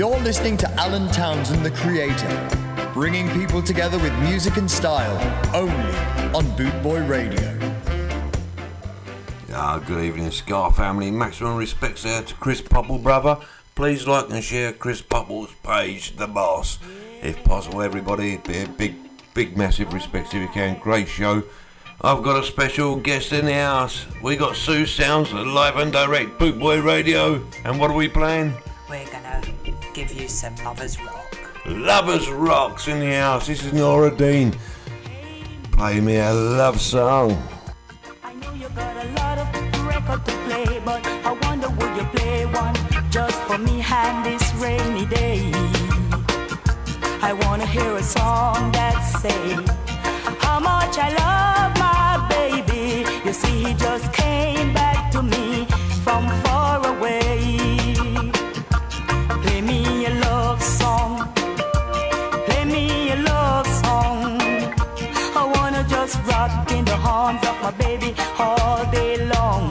You're listening to Alan Townsend, the creator, bringing people together with music and style only on Bootboy Radio. Ah, good evening, Scar family. Maximum respects there to Chris Popple, brother. Please like and share Chris Popple's page, The Boss. If possible, everybody, be a big, big, massive respects if you can. Great show. I've got a special guest in the house. We got Sue Sounds, live and direct, Bootboy Radio. And what are we playing? We're gonna give you some Lovers Rock. Lovers Rocks in the house. This is Nora Dean. Play me a love song. I know you got a lot of record to play, but I wonder would you play one just for me and this rainy day? I wanna hear a song that say how much I love my baby. You see, he just came back to me from arms of my baby all day long.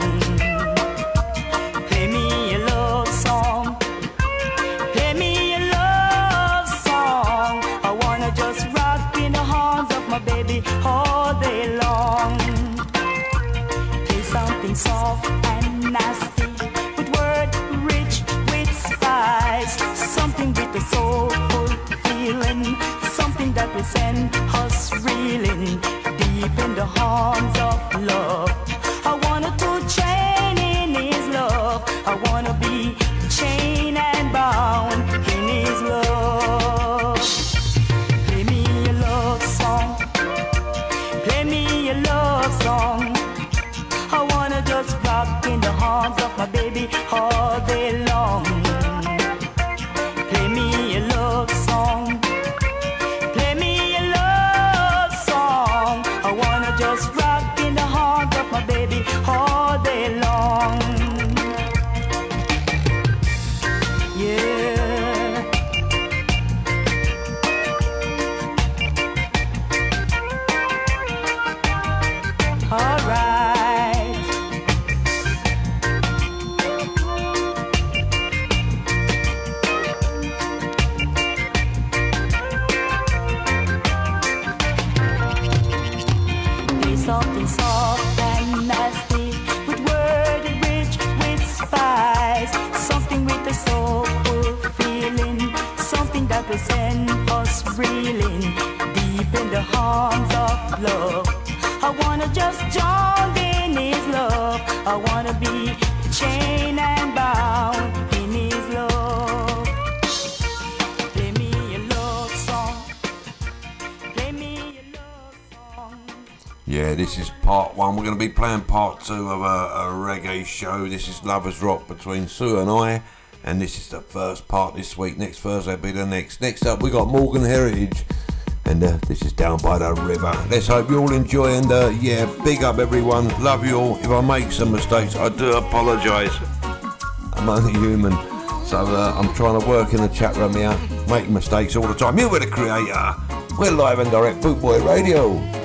Play me a love song. Play me a love song. I wanna just rock in the arms of my baby all day long. Play something soft and nasty with word rich with spice. Something with a soulful feeling. Something that will send the arms of love. This is Lovers Rock between Sue and I, and this is the first part this week. Next Thursday will be the next. Next up, we got Morgan Heritage, and uh, this is Down by the River. Let's hope you all enjoy, and uh, yeah, big up everyone. Love you all. If I make some mistakes, I do apologise. I'm only human. So uh, I'm trying to work in the chat room here, making mistakes all the time. You were the creator. We're live and direct, Bootboy Radio.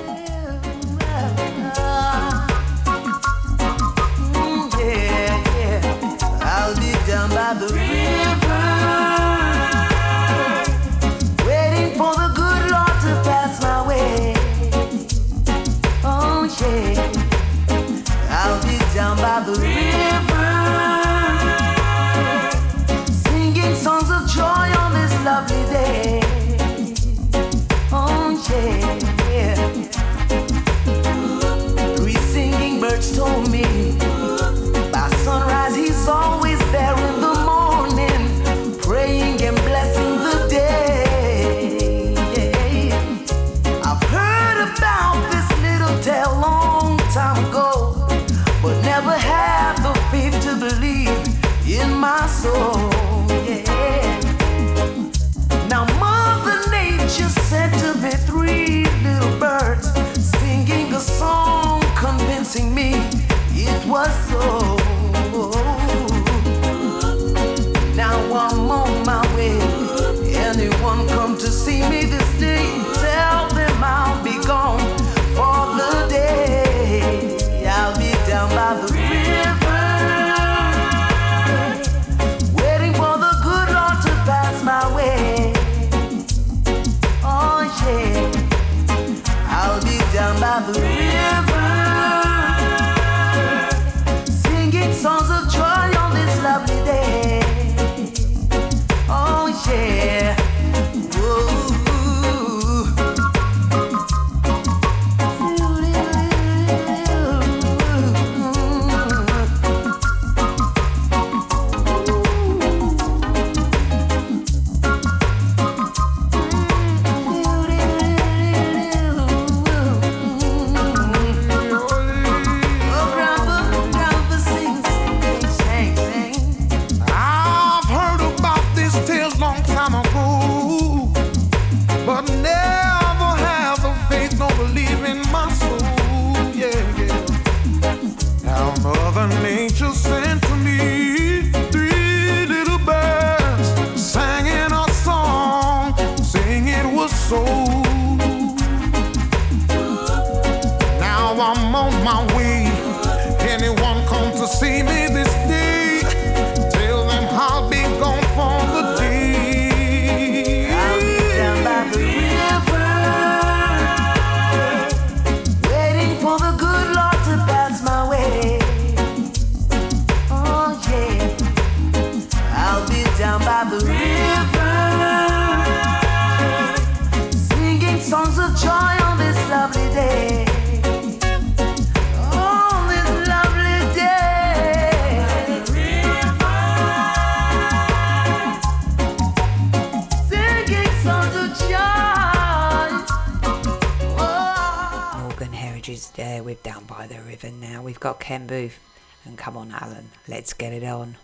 Let's get it on.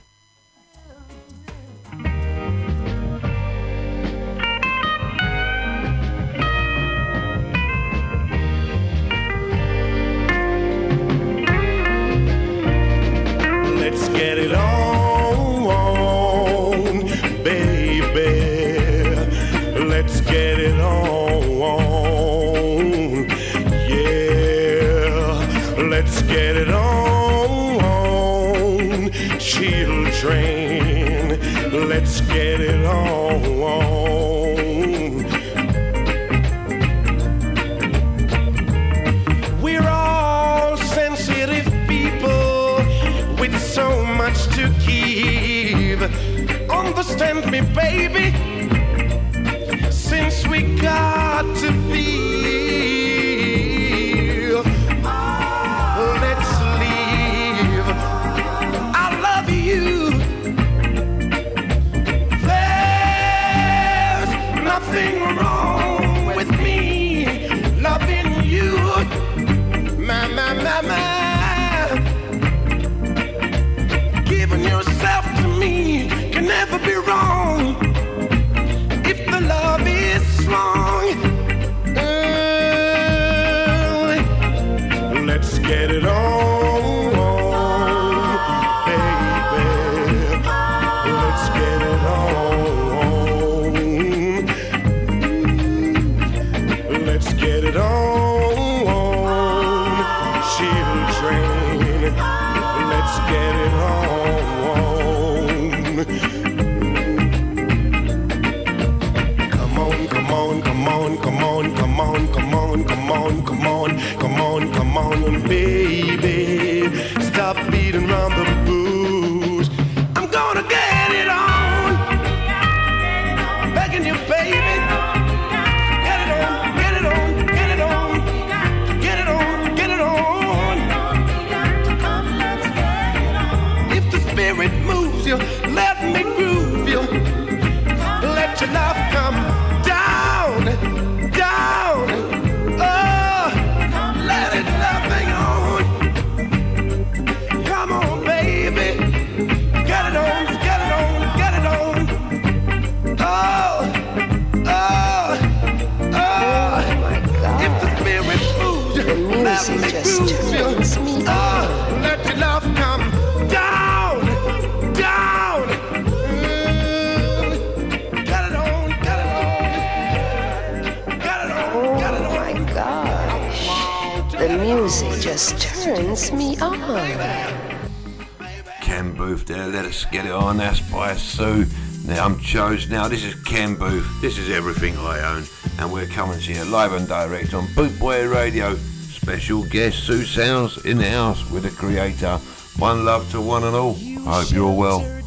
turns me on. Ken Boothe there, let us get it on. That's by Sue. Now I'm Chose. Now this is Ken Boothe. This is everything I own, and we're coming to you live and direct on Bootboy Radio. Special guest Sue Sounds in the house with the creator. One love to one and all. I hope you're well.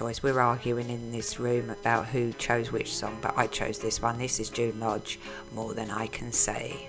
choice. We're arguing in this room about who chose which song, but I chose this one. This is June Lodge, More Than I Can Say.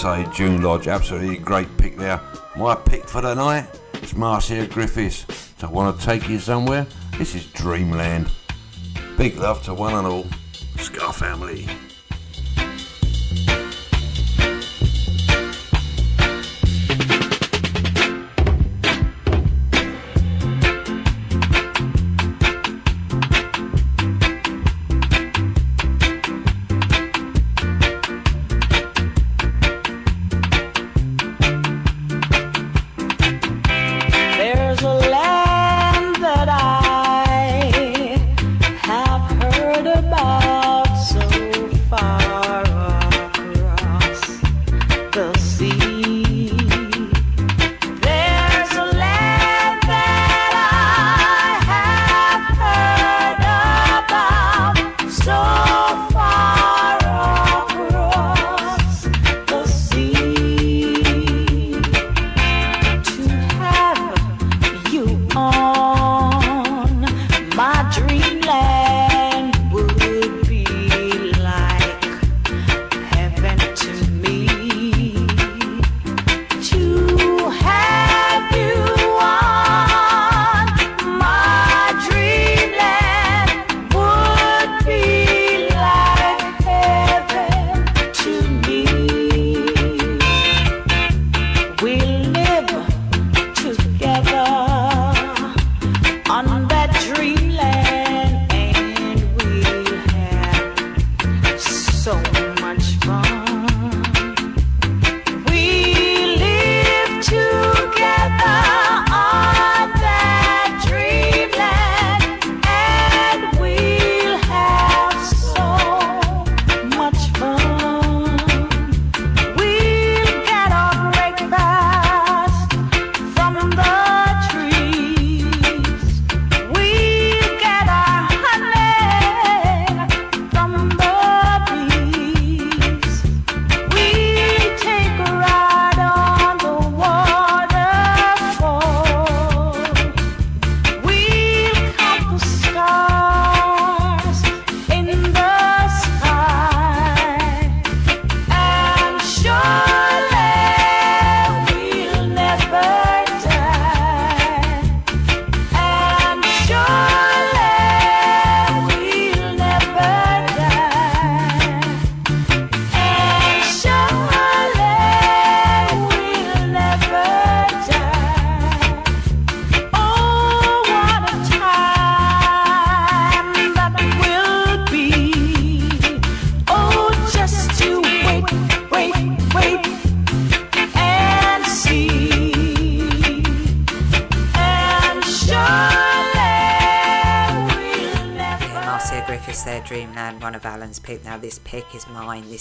say June Lodge, absolutely great pick there. My pick for tonight is Marcia Griffiths. So I want to take you somewhere. This is Dreamland. Big love to one and all. Scar family.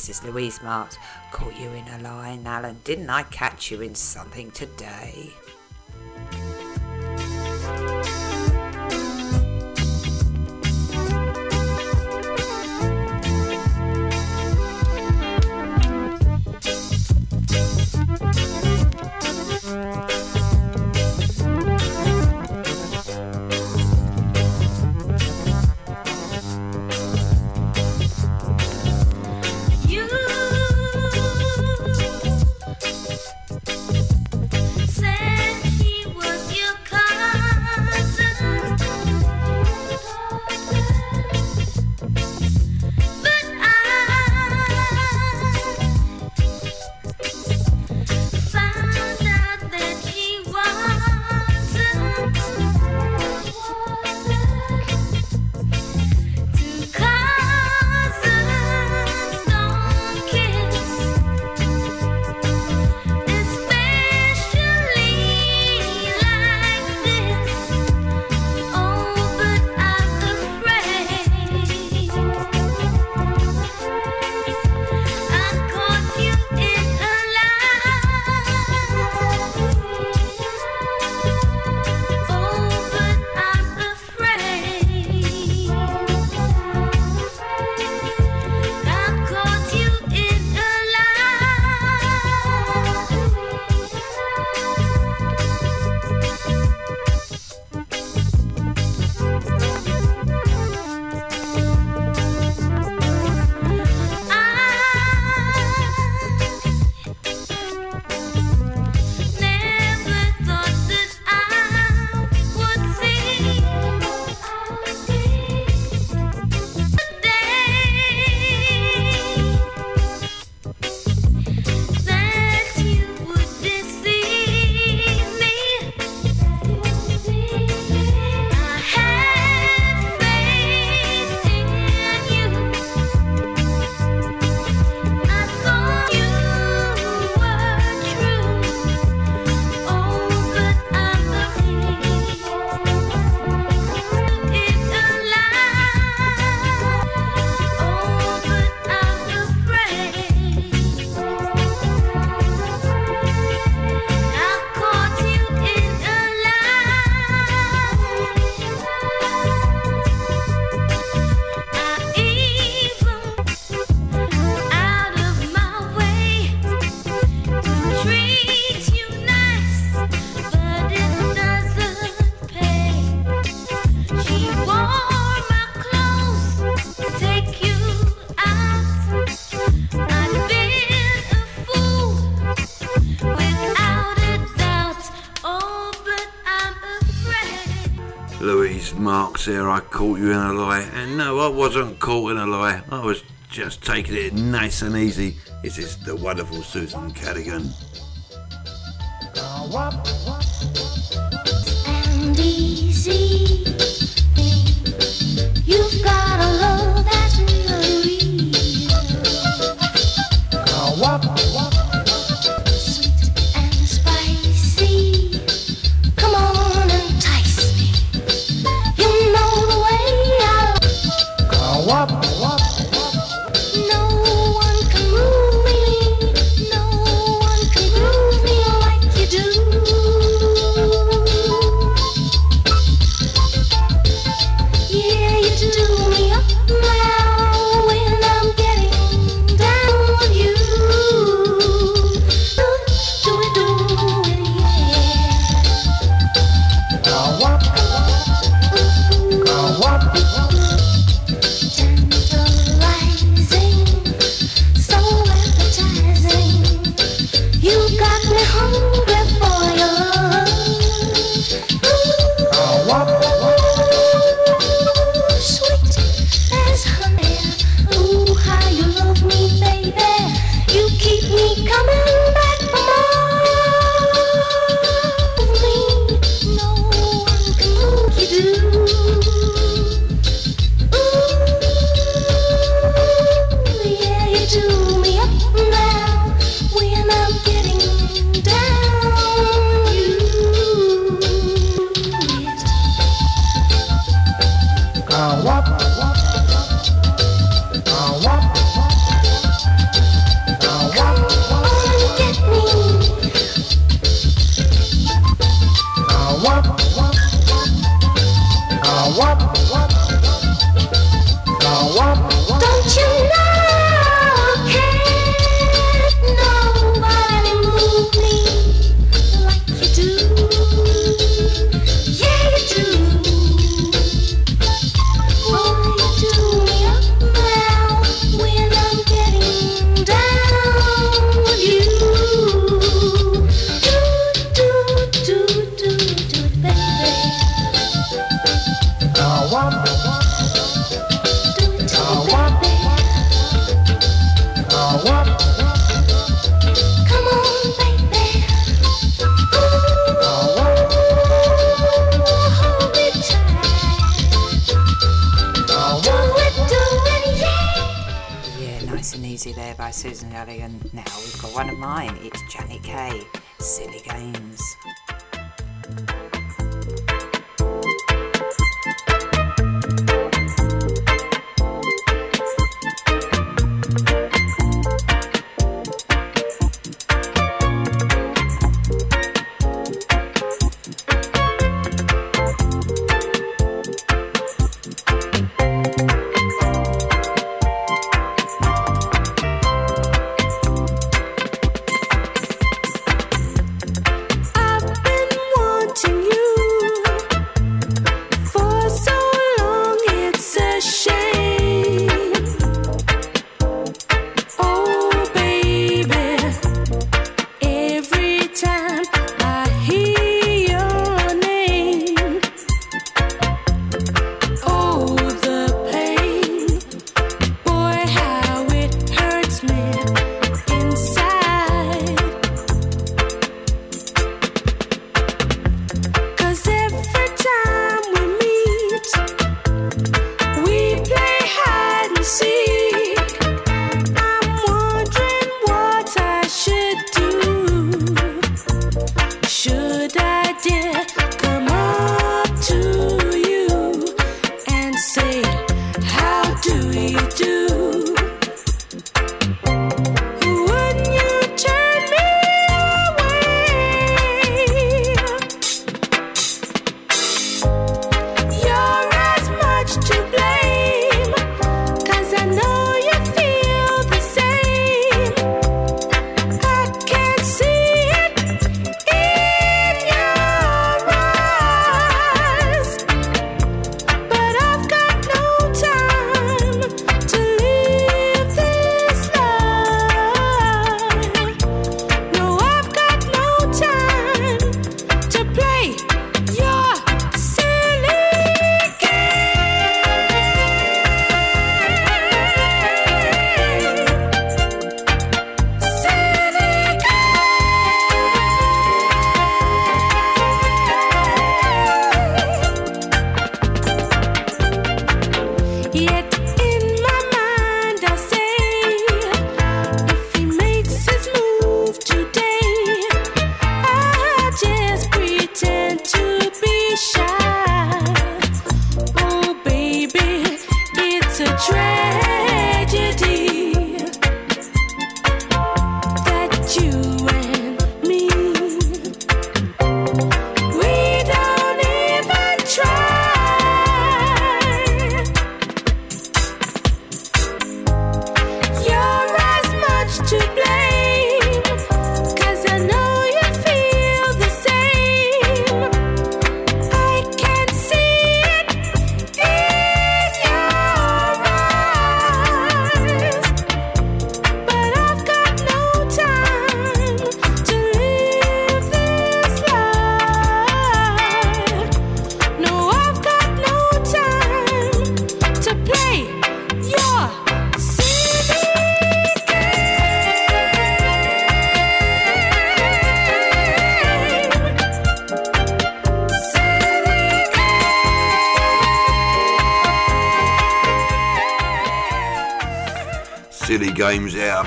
Mrs. Louise Marks. Caught you in a lie, Alan. Didn't I catch you in something today? Sir, I caught you in a lie. And no, I wasn't caught in a lie. I was just taking it nice and easy. This is the wonderful Susan Cadogan.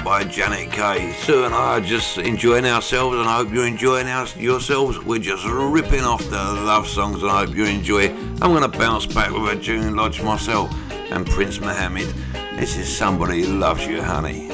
by Janet Kay. Sue and I are just enjoying ourselves, and I hope you're enjoying our, yourselves. We're just ripping off the love songs, and I hope you enjoy. I'm going to bounce back with a June Lodge myself and Prince Mohammed. This is Somebody Loves You, Honey.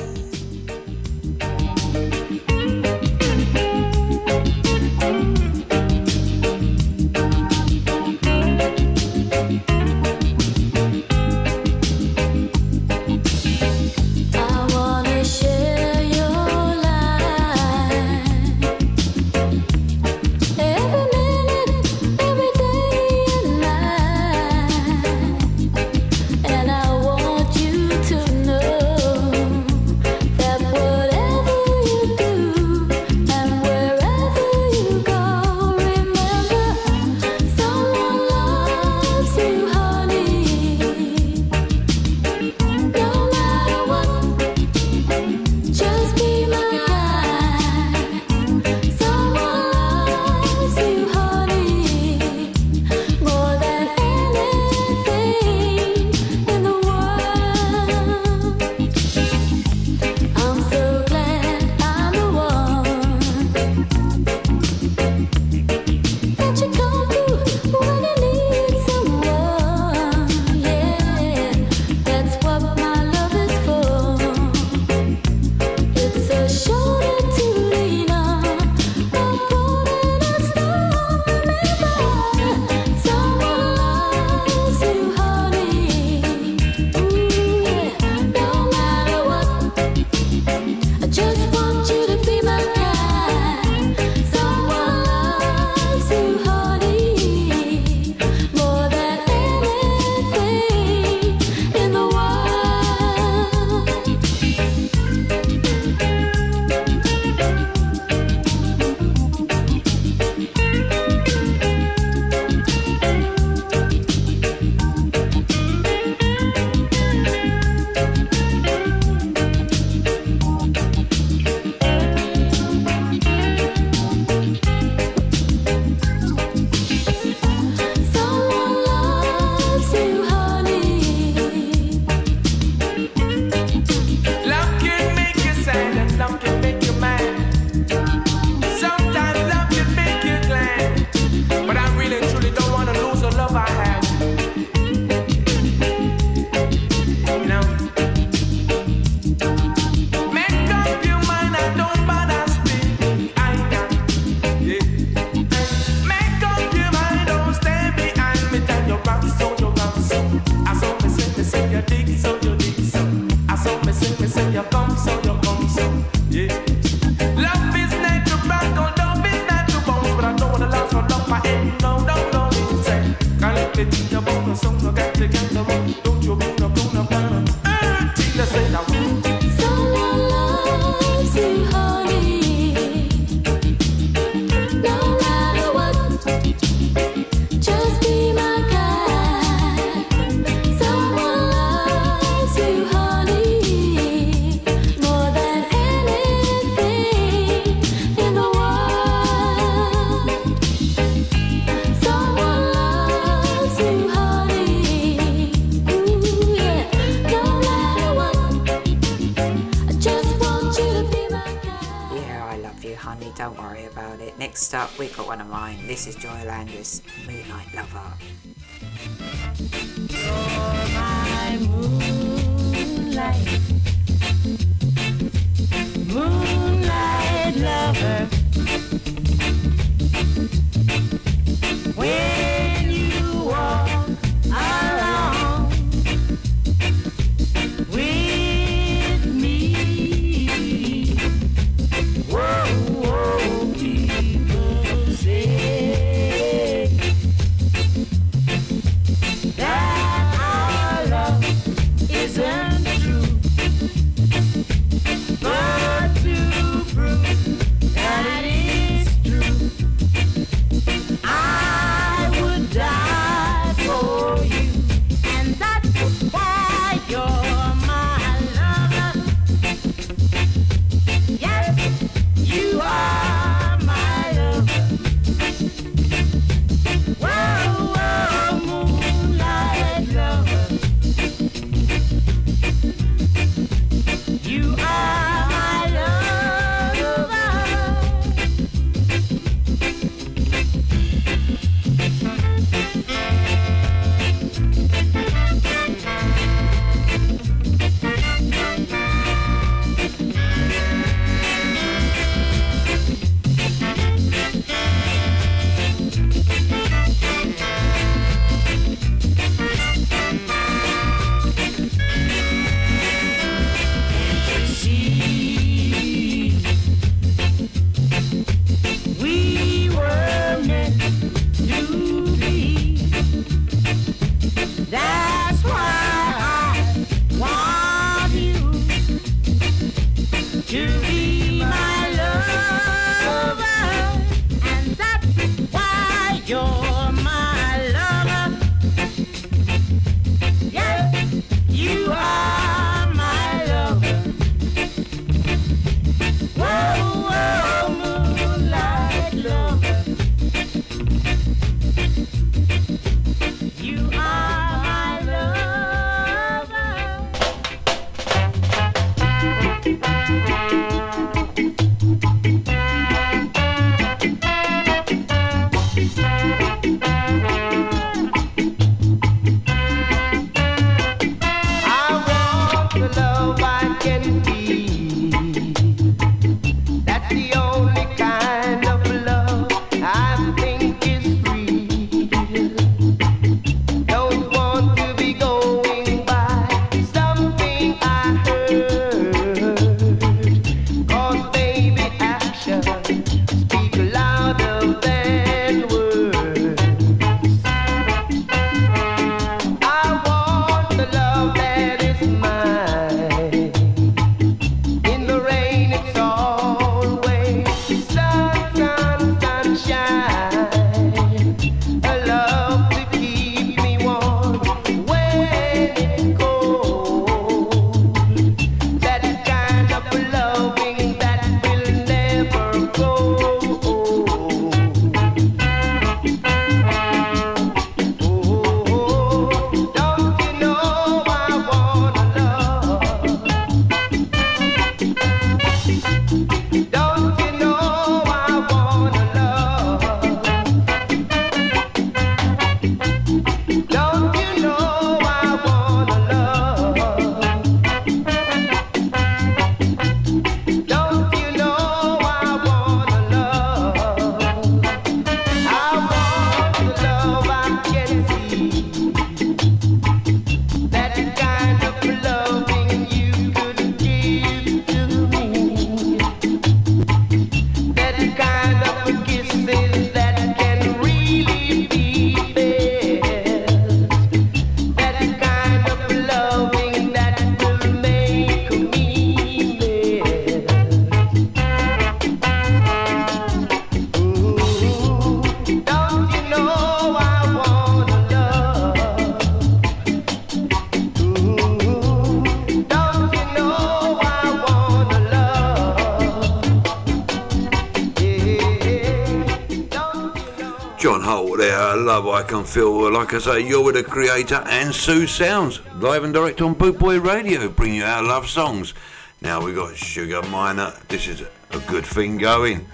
I can feel, uh, like I say, you're with the creator and Sue Sounds, live and direct on Bootboy Radio, bring you our love songs. Now we got Sugar Minott, this is a good thing going.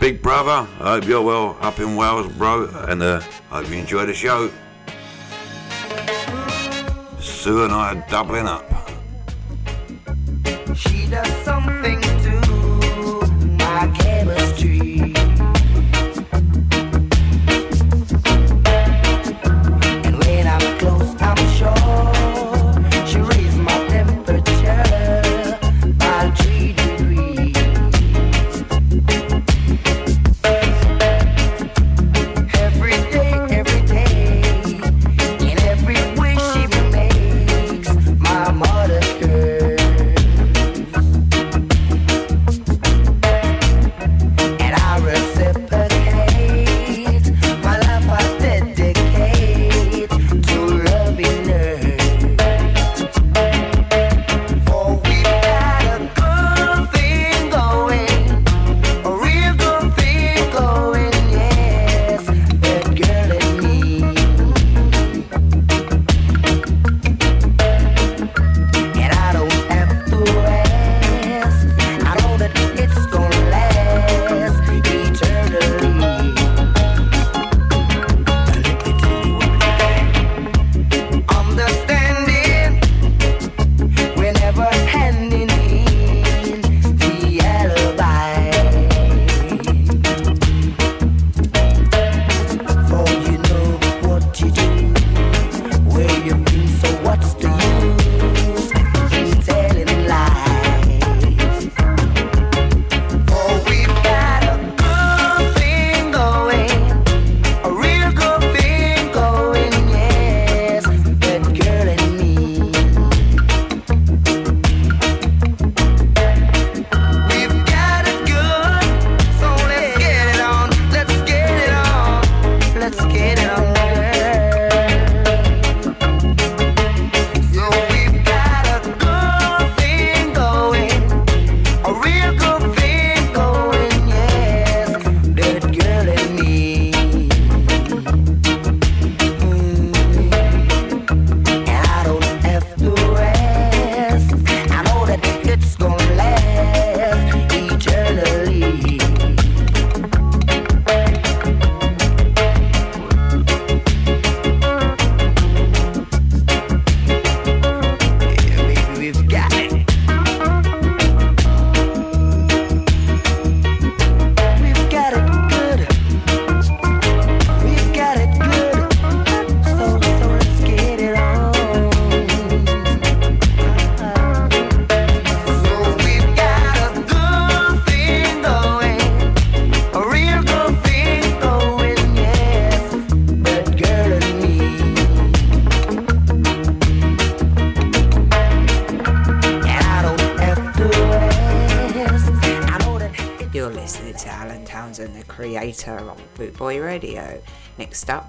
Big brother, I hope you're well up in Wales, bro, and uh, I hope you enjoy the show. Sue and I are doubling up.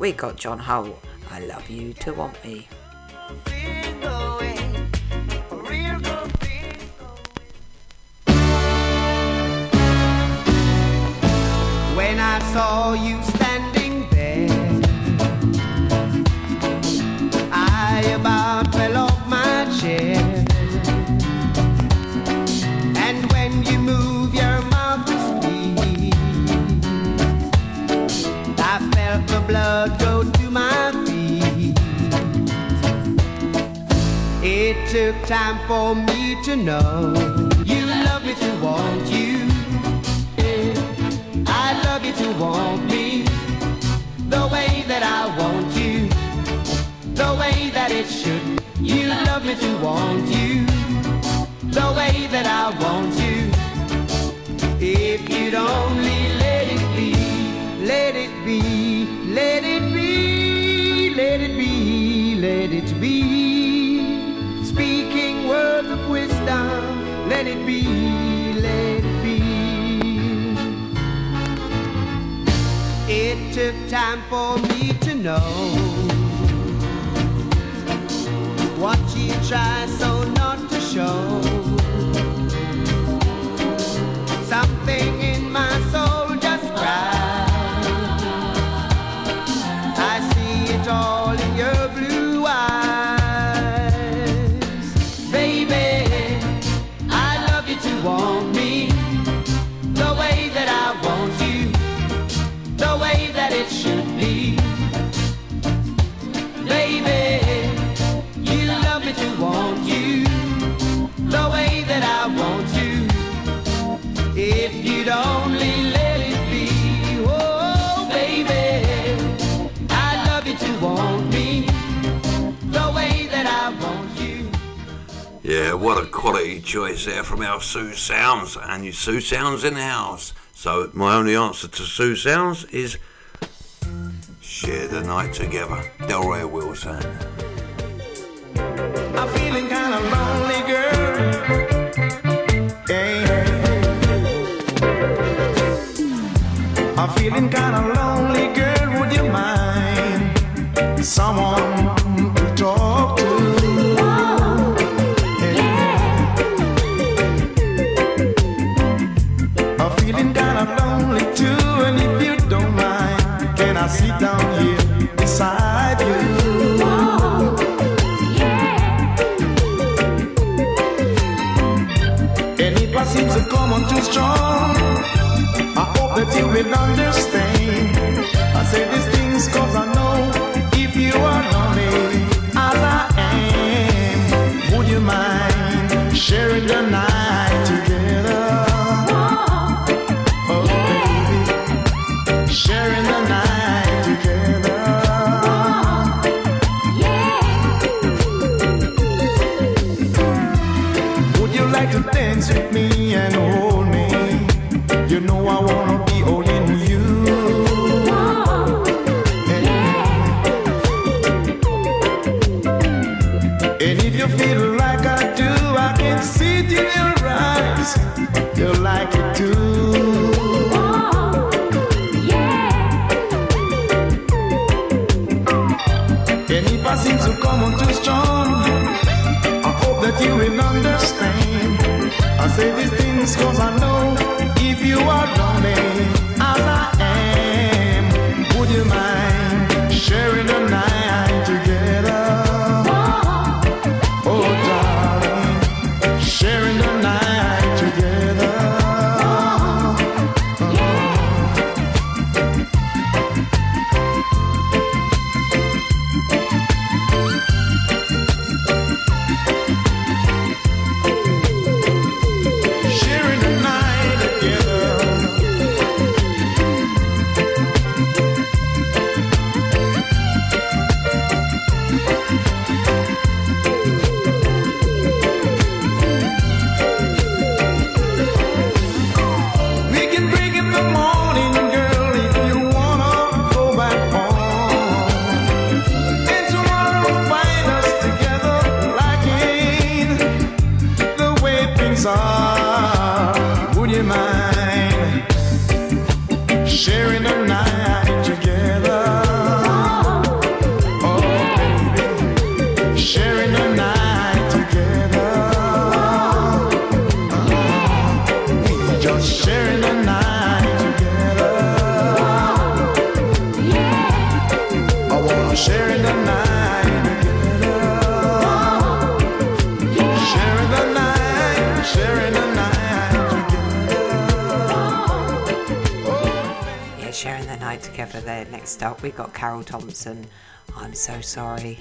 we got John Holt. I Love You to Want Me. you know? what a quality choice there from our Sue Sounds and your Sue Sounds in the house. So my only answer to Sue Sounds is share the night together. Delroy Wilson. I'm feeling kind of lonely, girl. Yeah. I'm feeling kind of lonely, girl. Would you mind someone? You we'd understand. understand. I say these things cause I know. together there. Next up, we got Carroll Thompson. I'm so sorry.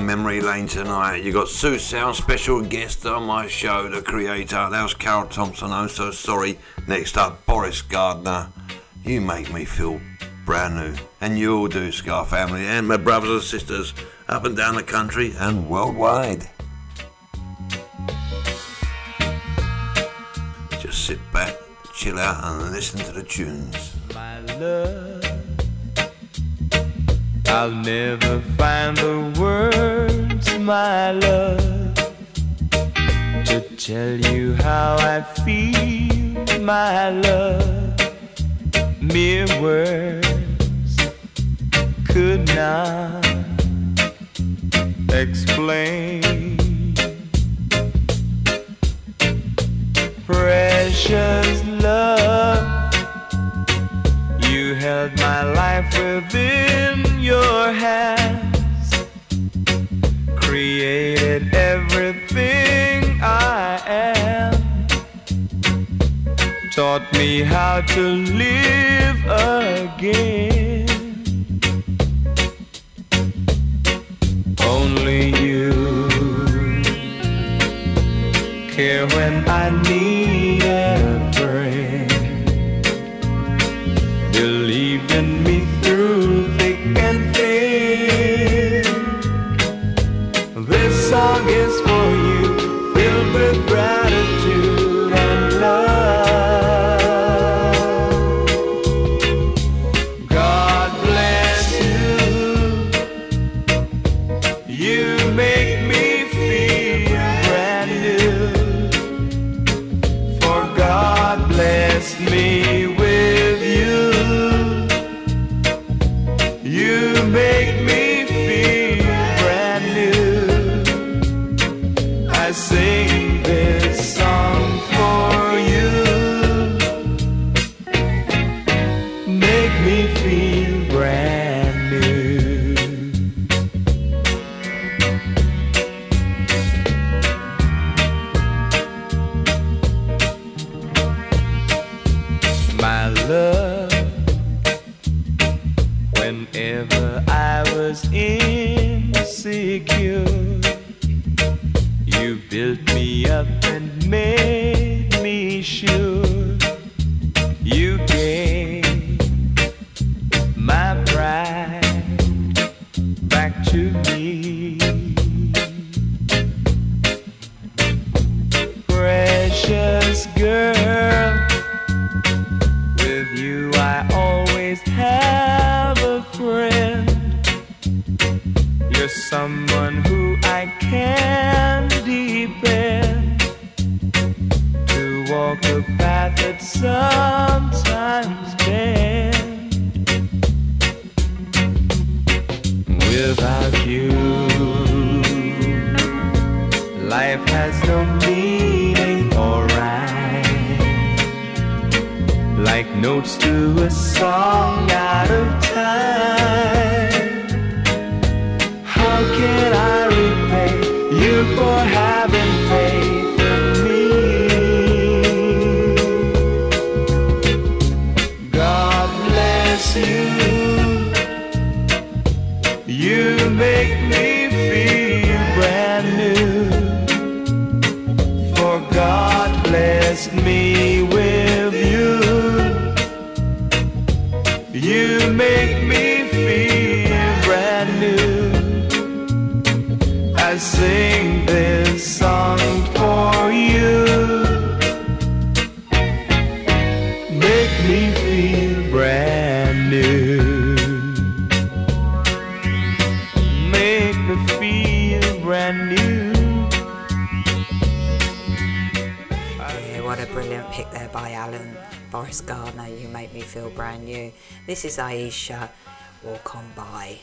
down memory lane tonight. You got Sue Sound, special guest on my show, the creator. That was Carroll Thompson. I'm so sorry. Next up, Boris Gardiner. You make me feel brand new, and you all do, Scar family, and my brothers and sisters up and down the country and worldwide. Just sit back, chill out, and listen to the tunes. My love. I'll never find the words, my love, to tell you how I feel, my love. Mere words could not explain. Precious love held my life within your hands, created everything I am, taught me how to live again. Only you care when I need. notes to a song out of make me feel brand new. This is Aisha. Walk on by.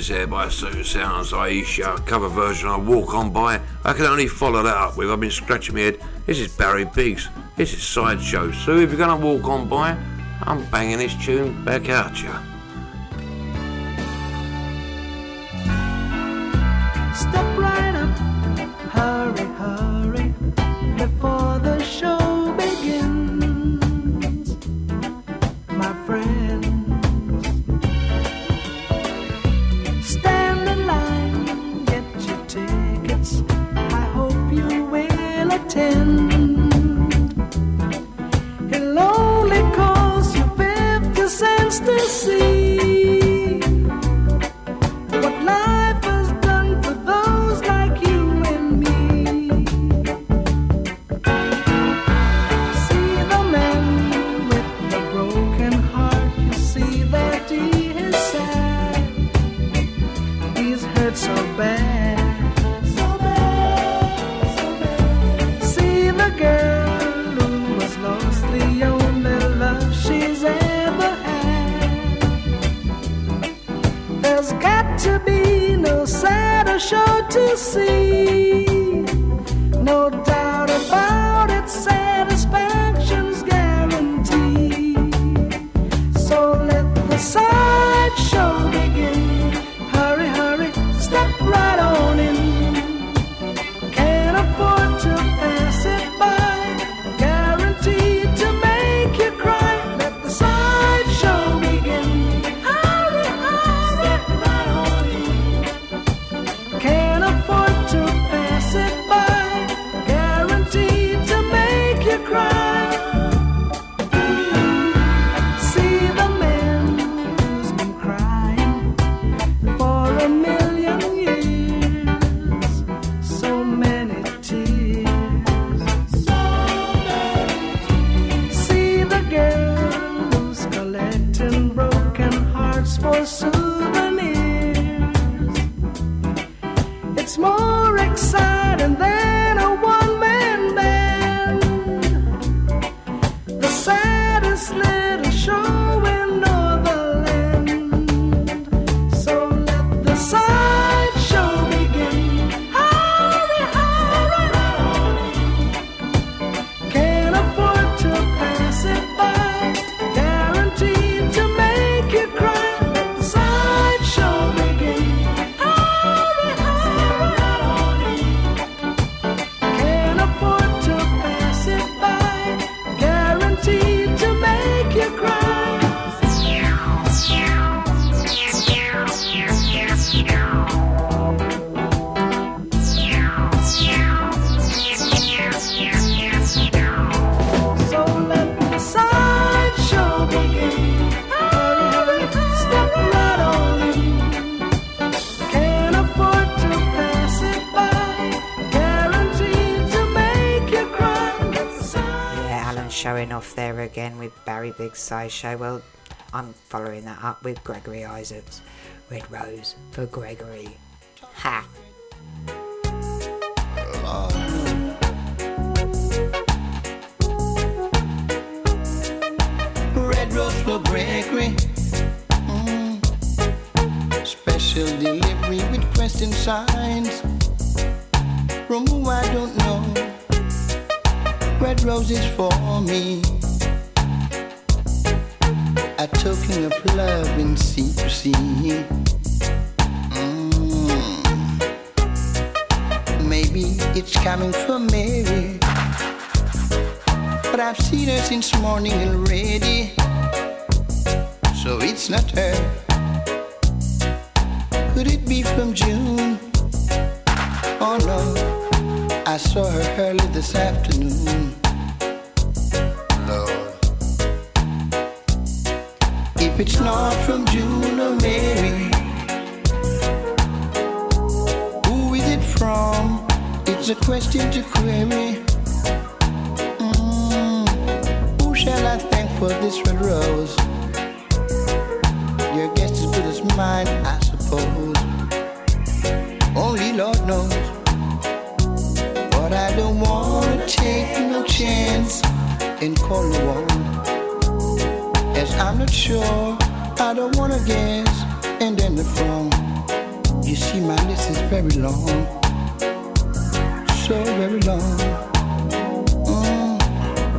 Boys there by Sue Sounds, Aisha, cover version I Walk On By. I can only follow that up with I've been scratching my head. This is Barry Biggs, this is Sideshow. So if you're going to walk on by, I'm banging this tune back at you. Step right up, hurry, hurry, before. Showing off there again with Barry Biggs sideshow. Well, I'm following that up with Gregory Isaacs. Red Rose for Gregory. Ha! Red Rose for Gregory. Mm. Special delivery with question signs. From who I don't know. Red roses for me. A token of love in secrecy. Mm. Maybe it's coming from Mary. But I've seen her since morning already. So it's not her. Could it be from June? Oh no, I saw her early this afternoon. Lord. If it's not from June or Mary, who is it from? It's a question to query. Mm, Who shall I thank for this red rose? Your guess is good as mine, I suppose. And call you one. As I'm not sure, I don't wanna guess and end it wrong. You see, my list is very long, so very long. Mm.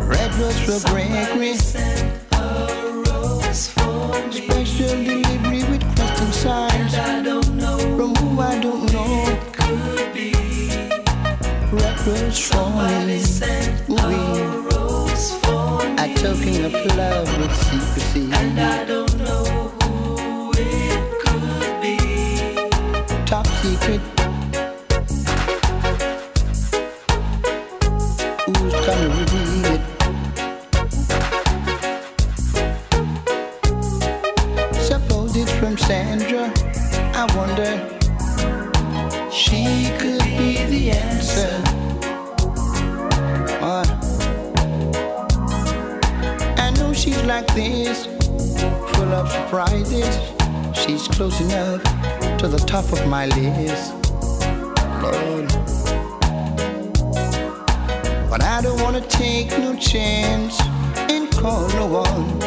Red rose for Gregory. Special delivery with question signs. I don't know From who I don't know. Could be. Red rose for me. Ooh, A token of love with secrecy. And I don't know who it could be. Top secret. Close enough to the top of my list. Lord. But I don't wanna take no chance and call no one.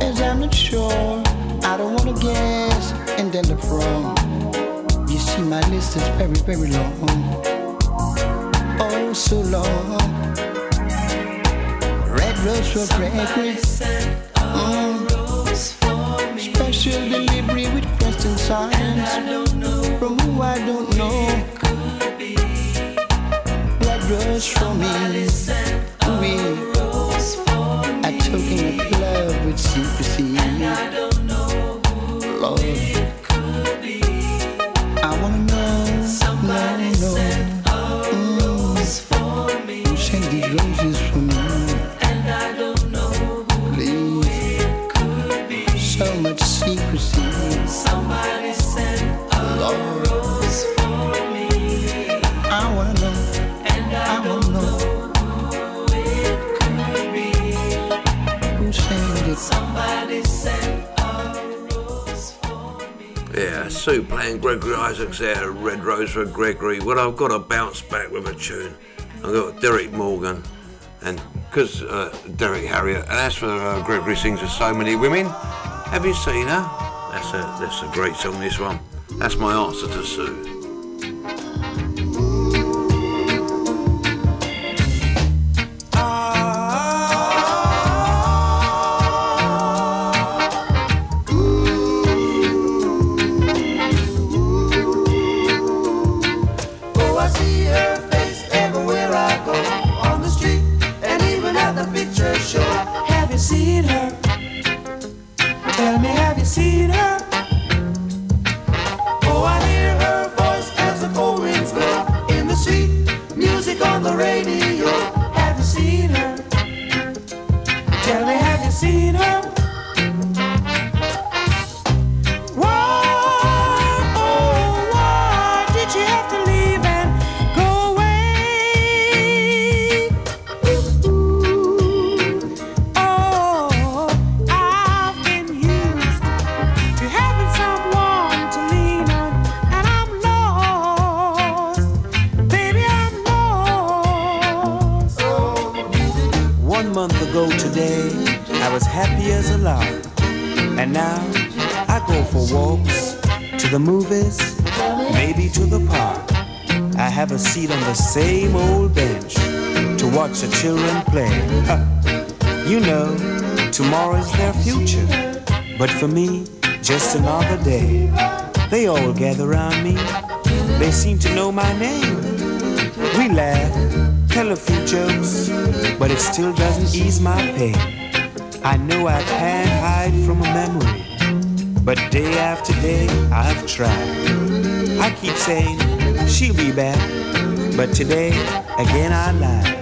As I'm not sure, I don't wanna guess and then the from. You see, my list is very, very long. Oh, so long. Red rose for Gregory. Mm. Question signs. From who I don't know. Red rose for me. Ooh, a token of love with secrecy. And I don't know. Who. Lord, I wanna know, Somebody know, know. Sent a rose mm. For me. Who sent these roses for me? And I don't know. Who. Please. Could be so much secrecy. Somebody Sue playing Gregory Isaacs there, Red Rose for Gregory. Well, I've got to bounce back with a tune. I've got Derrick Morgan, and because uh, Derrick Harriott, and as for uh, Gregory sings with so many women, have you seen her? That's a that's a great song. This one. That's my answer to Sue. Pain. I know I can't hide from a memory, but day after day I've tried. I keep saying she'll be back, but today again I lied.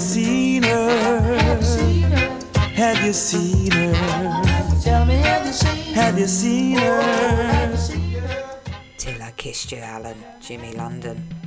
seen her? Have you seen her? Tell me, have you seen her? Have you seen her? Till I kissed you, Alan, Jimmy London.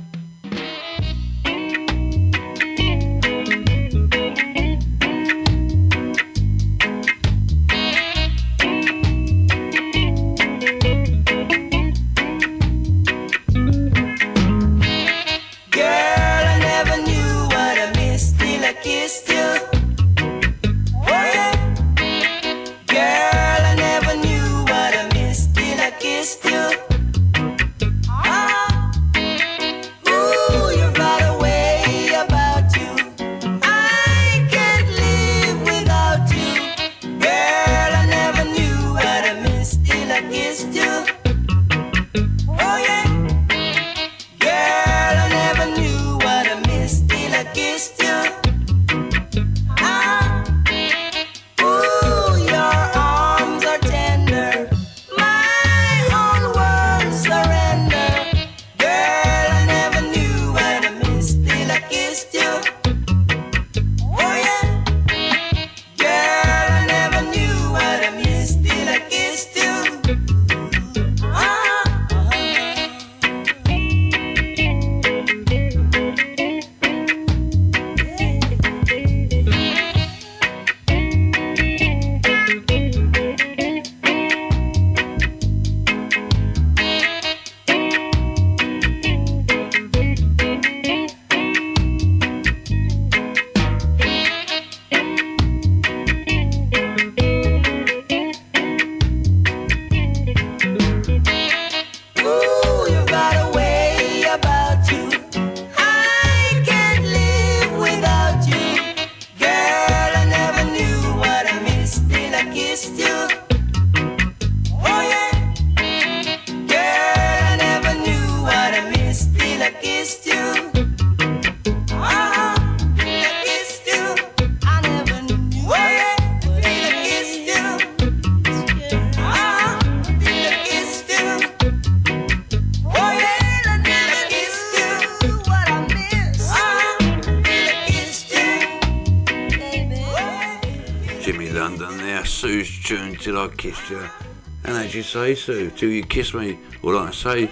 you say so till you kiss me? All I say,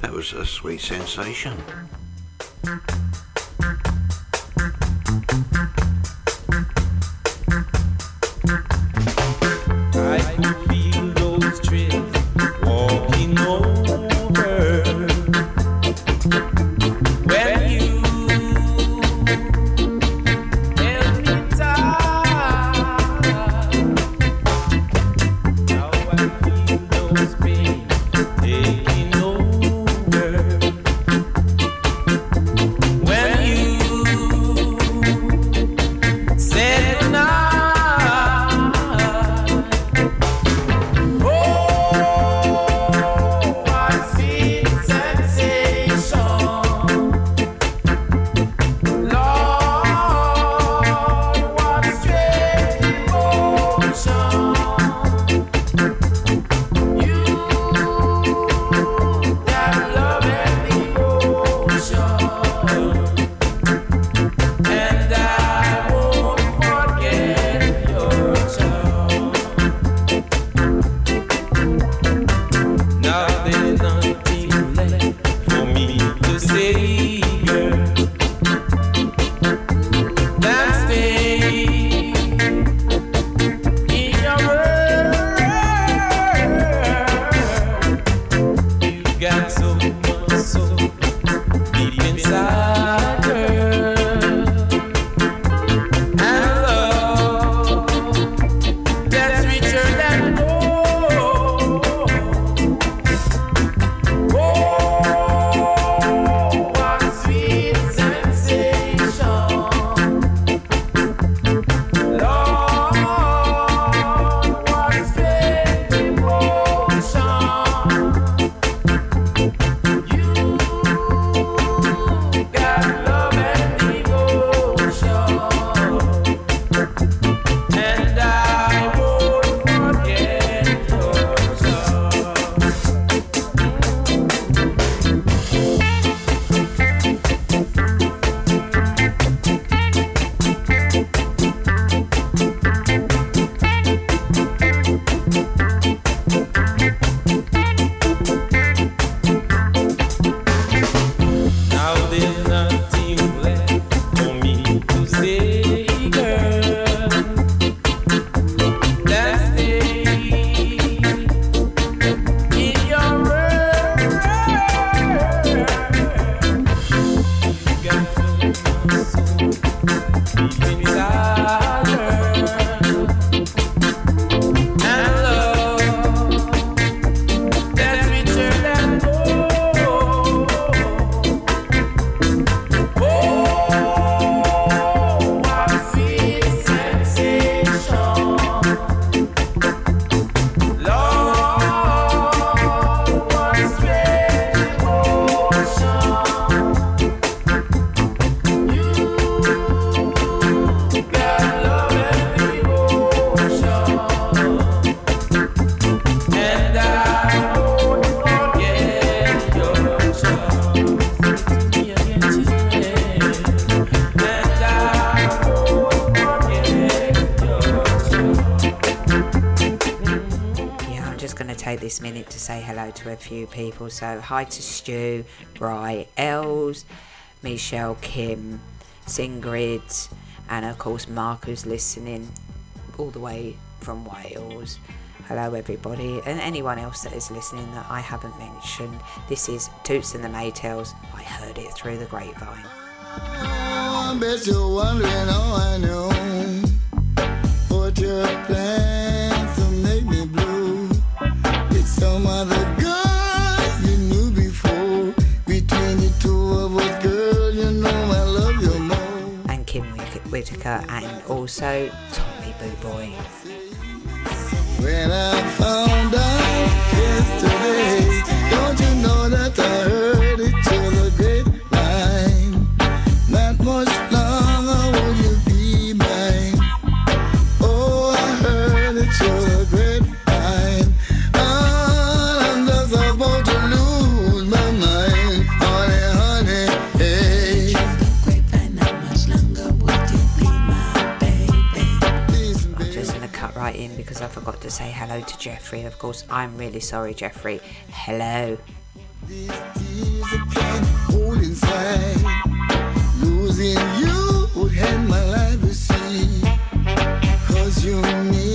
that was a sweet sensation. Say hello to a few people. So hi to Stu, Bry, Els, Michelle, Kim, Singrid, and of course Mark who's listening all the way from Wales. Hello everybody and anyone else that is listening that I haven't mentioned. This is Toots and the Maytals. I heard it through the grapevine. I bet you're wondering how I know what your plans some other girl you knew before. Between the two of us, girl, you know I love you more. and Kim Whit- Whitaker and also Tommy Boo Boy. When I found out yesterday, don't you know that I heard it to the grapevine? Not much longer will you be mine. Oh, I heard it to hello to Jeffrey. Of course, I'm really sorry, Jeffrey. Hello. Losing you my life see. Cause you mean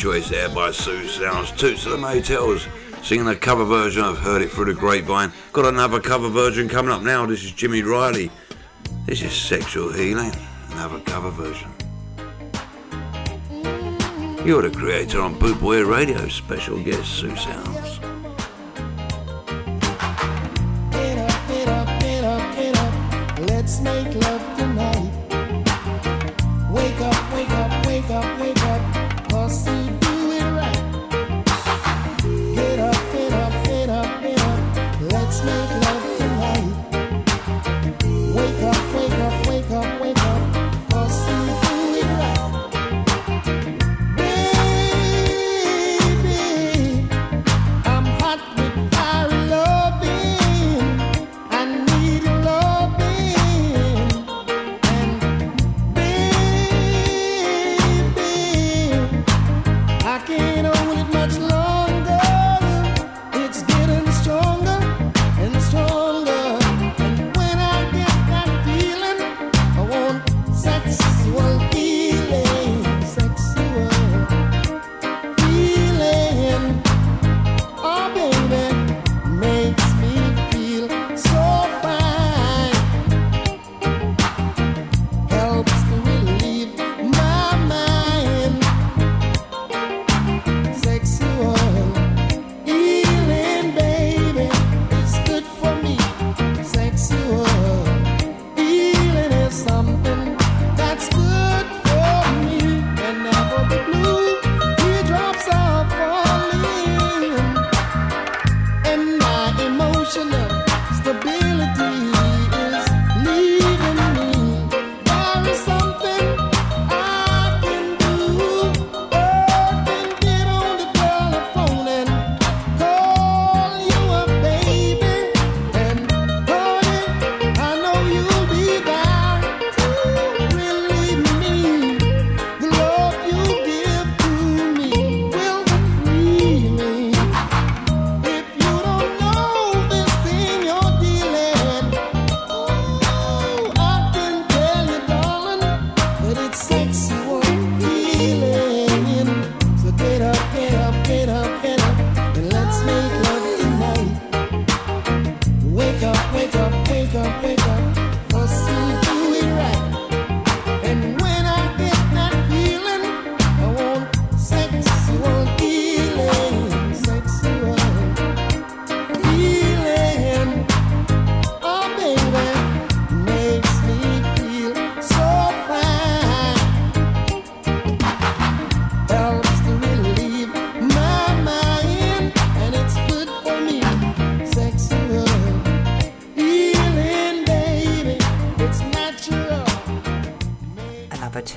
choice there by Sue Sounds. Toots of the Maytals singing a cover version of Heard It Through the Grapevine. Got another cover version coming up now. This is Jimmy Riley. This is Sexual Healing. Another cover version. You're the creator on Boot Boy Radio. Special guest Sue Sounds.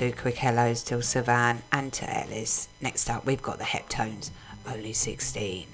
two quick hellos to Savan and to Ellis. Next up, we've got the Heptones, only 16.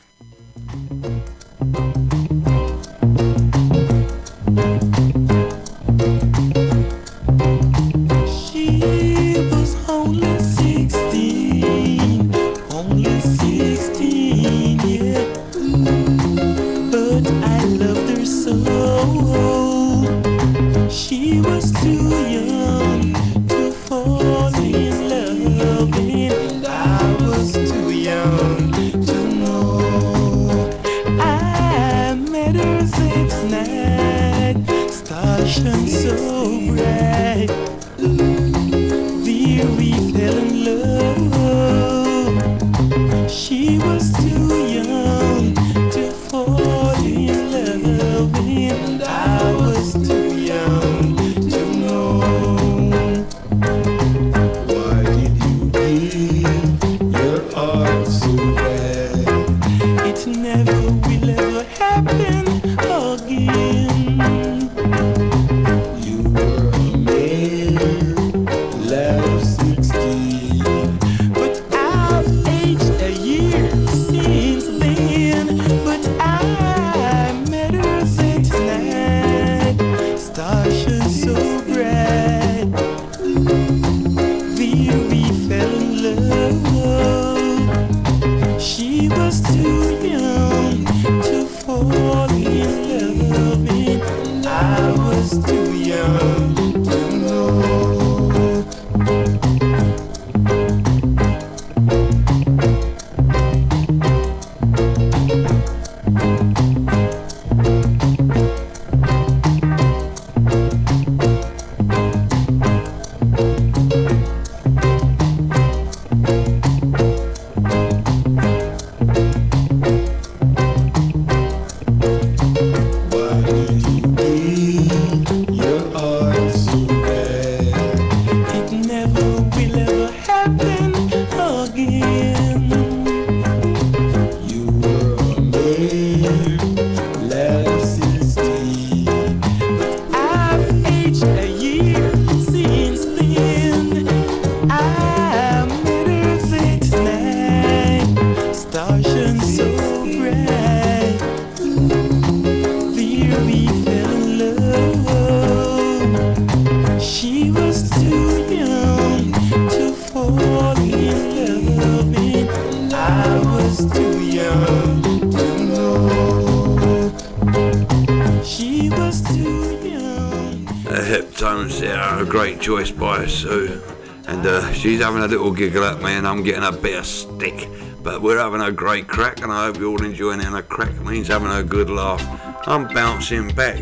giggle at me and I'm getting a bit of stick. But we're having a great crack and I hope you're all enjoying it. And a crack means having a good laugh. I'm bouncing back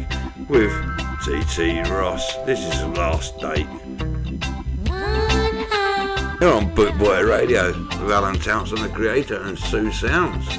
with TT Ross. This is the last date. You're on Bootboy Radio with Alan Townsend, the creator, and Sue Sounds.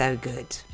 so good.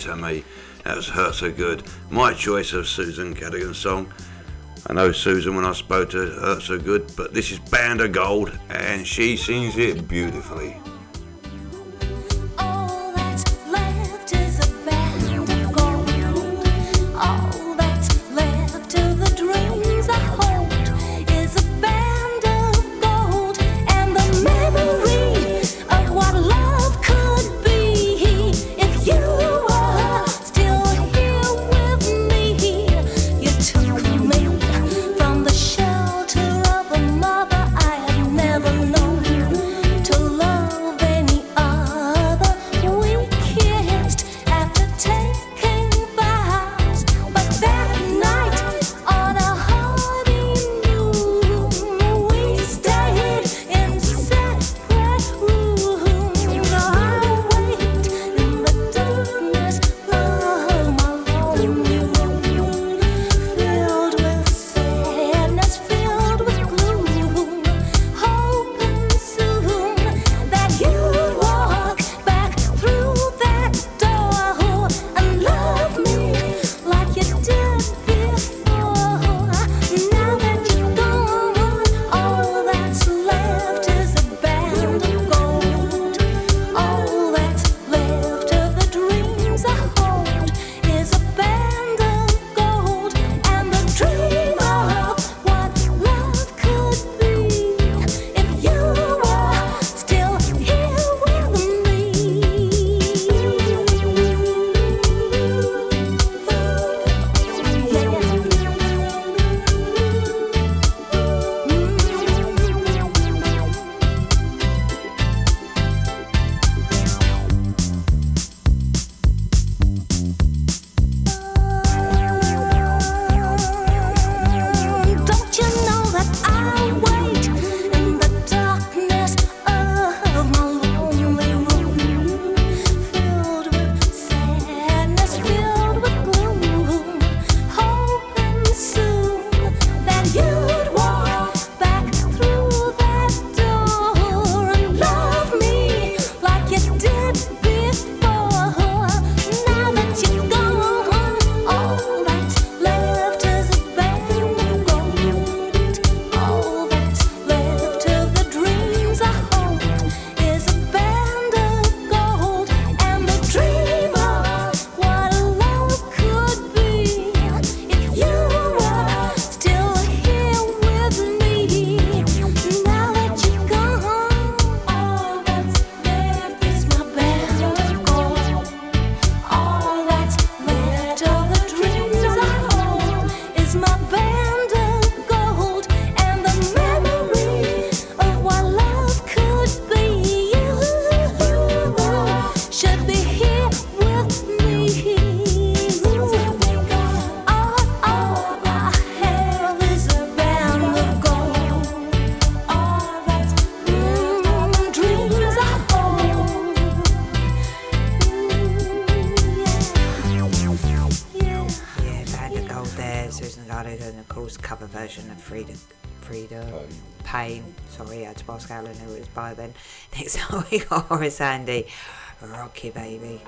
to me. That was Hurt So Good, my choice of Susan Cadogan's song. I know Susan when I spoke to hurt so good, but this is Band of Gold and she sings it beautifully. Ask Alan who it was by then. Next up we got Horace Andy, Rocky Baby.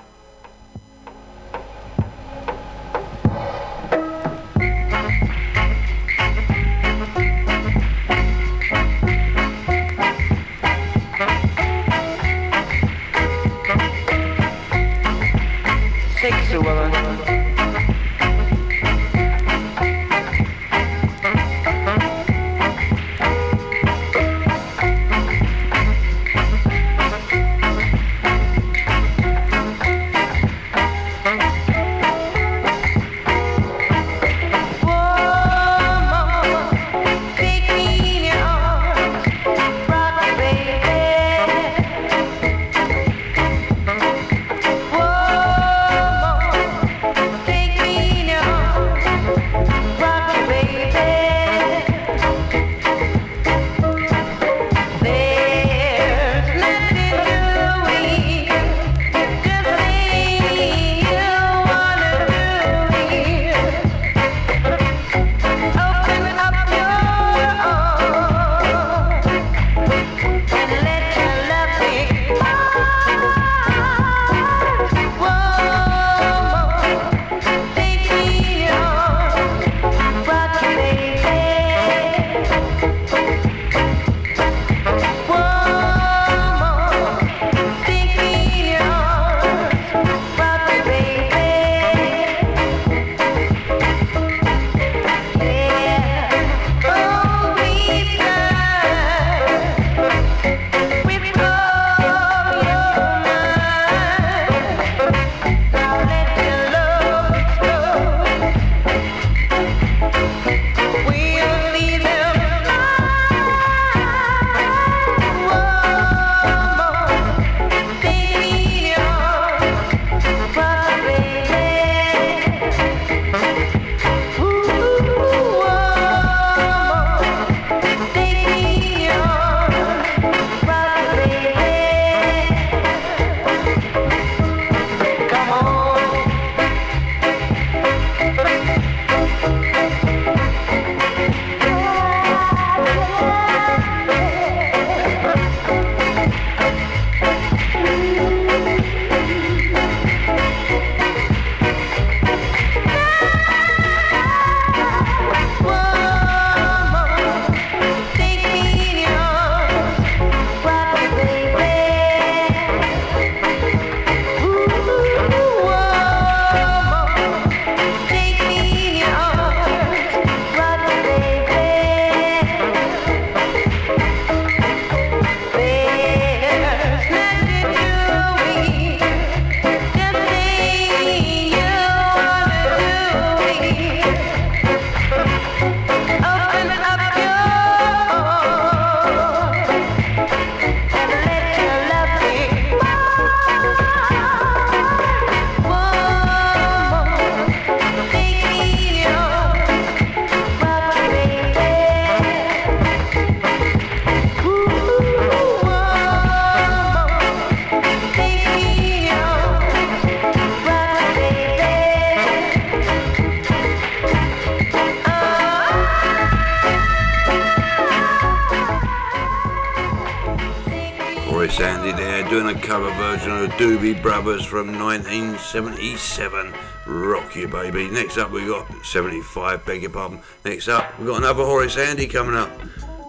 Horace Andy there doing a cover version of the Doobie Brothers from 1977. Rock you, baby. Next up, we got 75, beg your pardon. Next up, we got another Horace Andy coming up.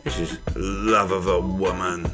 This is Love of a Woman.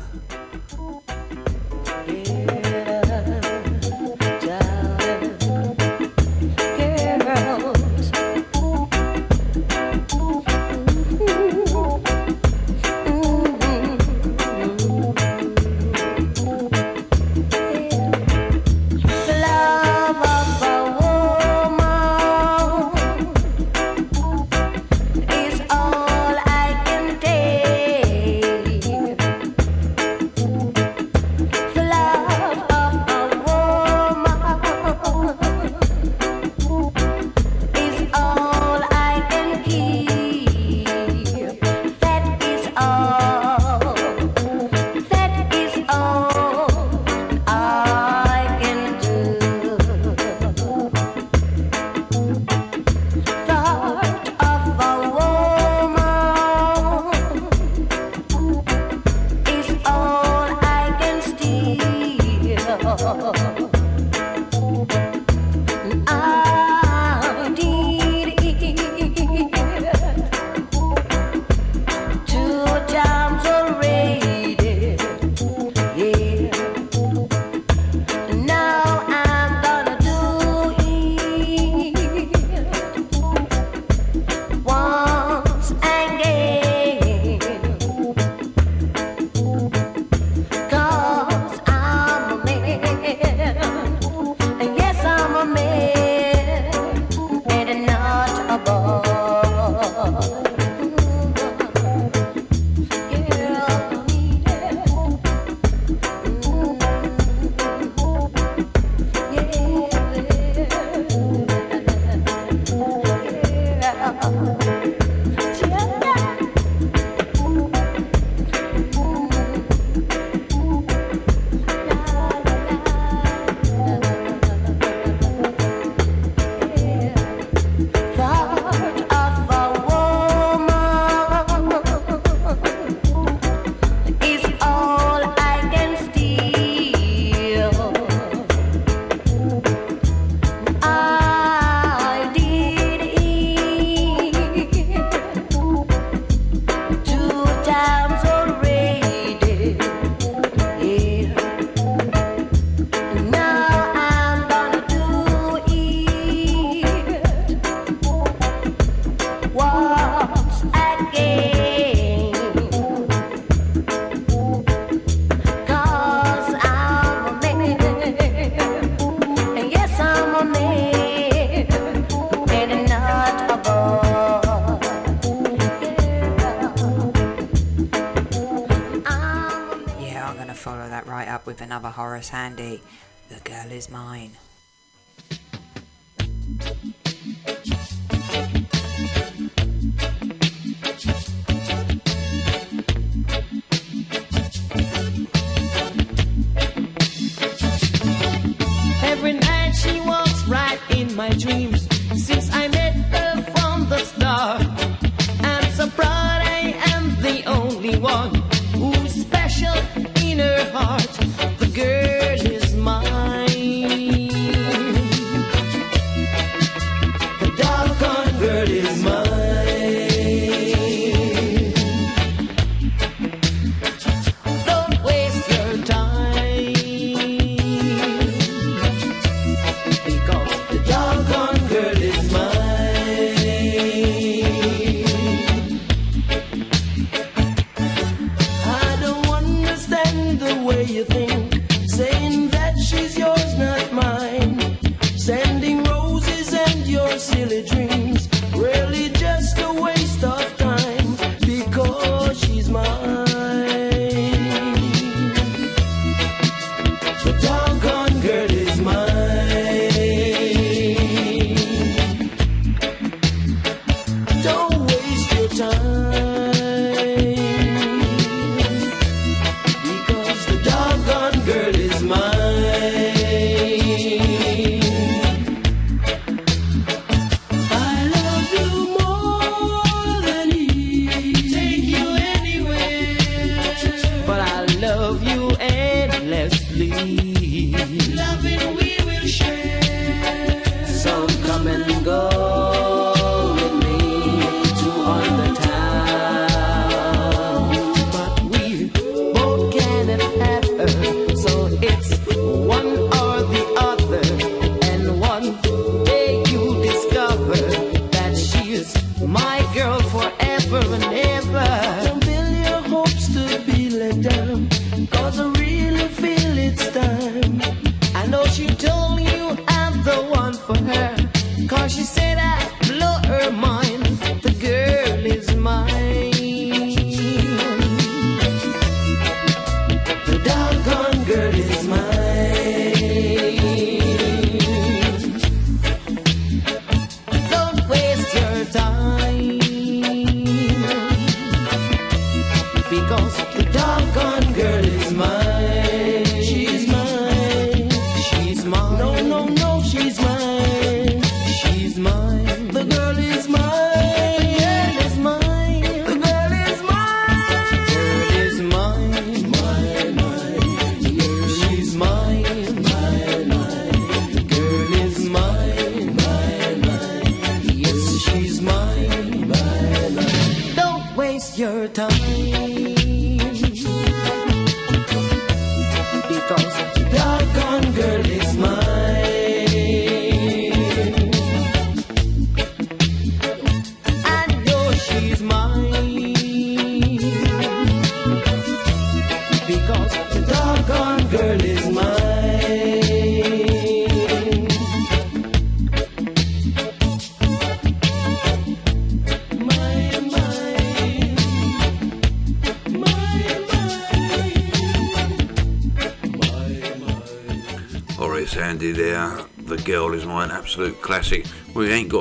Horace Andy. The girl is mine. Every night she walks right in my dreams. Since I met her from the start, I'm so proud I am the only one.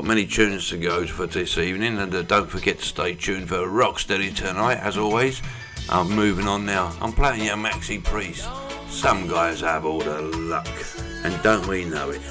many tunes to go for this evening, and uh, don't forget to stay tuned for Rocksteady tonight, as always. I'm moving on now. I'm playing your Maxi Priest. Some guys have all the luck, and don't we know it?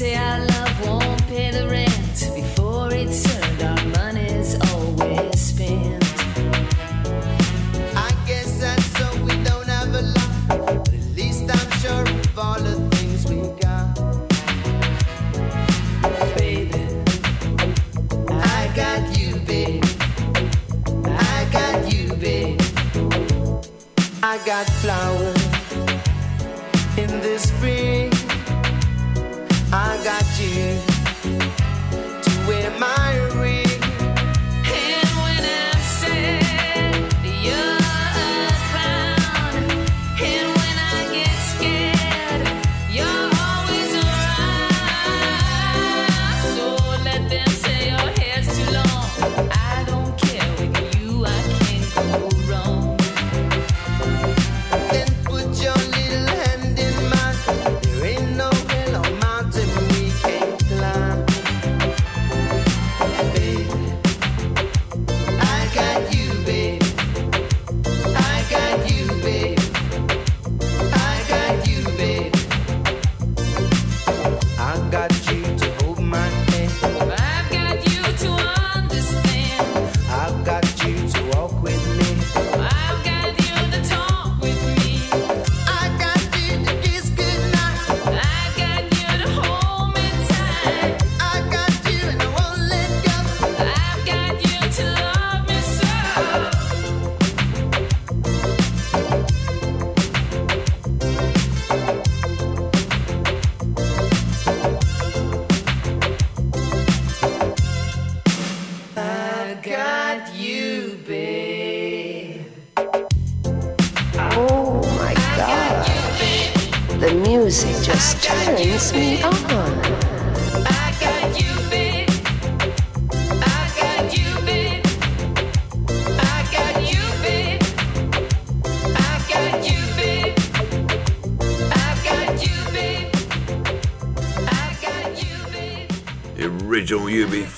sea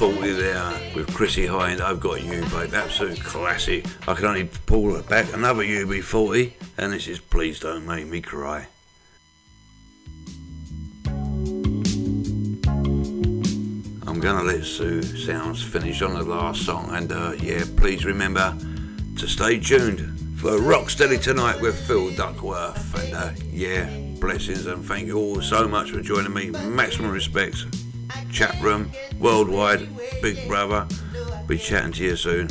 40 there uh, with Chrissie Hynde. I've got you, babe. Absolute classic. I can only pull it back another UB40, and this is Please Don't Make Me Cry. I'm gonna let Sue Sounds finish on the last song, and uh, yeah, please remember to stay tuned for Rocksteady tonight with Phil Duckworth. And uh, yeah, blessings and thank you all so much for joining me. Maximum respects, chat room worldwide. Big Brother. Be chatting to you soon.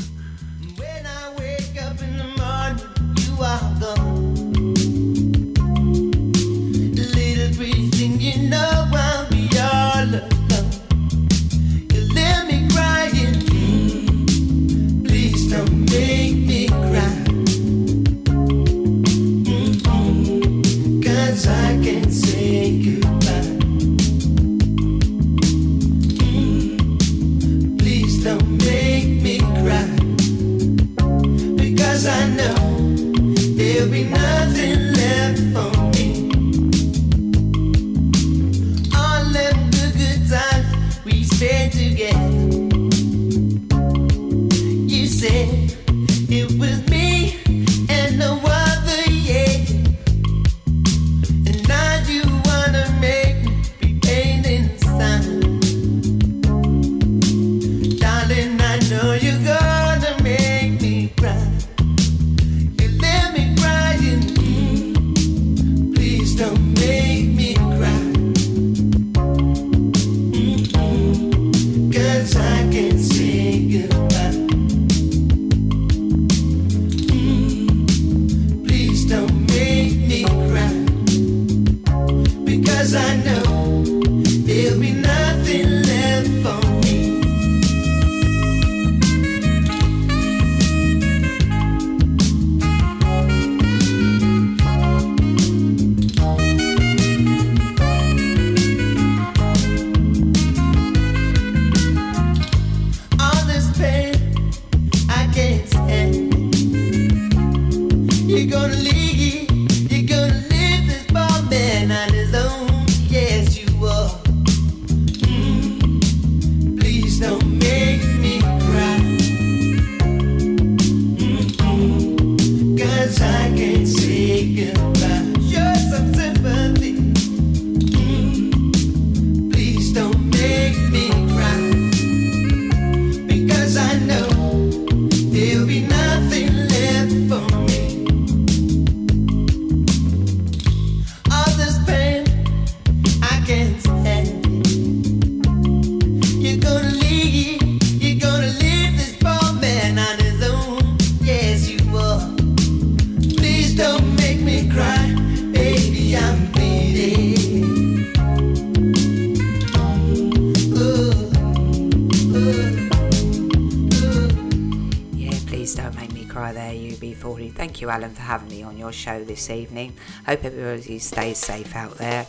This evening. Hope everybody stays safe out there,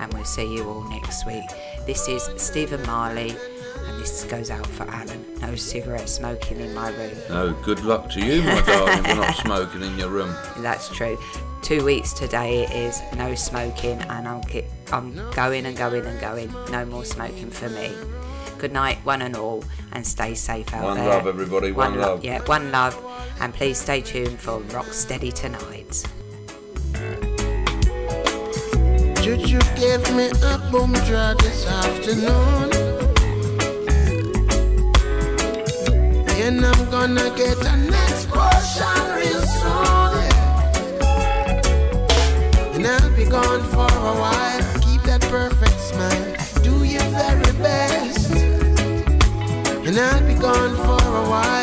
and we'll see you all next week. This is Stephen Marley, and this goes out for Alan. No cigarette smoking in my room. No, good luck to you, my darling. We're not smoking in your room. That's true. Two weeks today it is no smoking, and I'm ki- I'm going and going and going. No more smoking for me. Good night, one and all, and stay safe out One there. One love, everybody, one lo- love. Yeah, one love, and please stay tuned for Rocksteady tonight. Should you give me a boom drug this afternoon? And I'm gonna get an explosion real soon. And I'll be gone for a while. Keep that perfect smile. Do your very best. And I'll be gone for a while.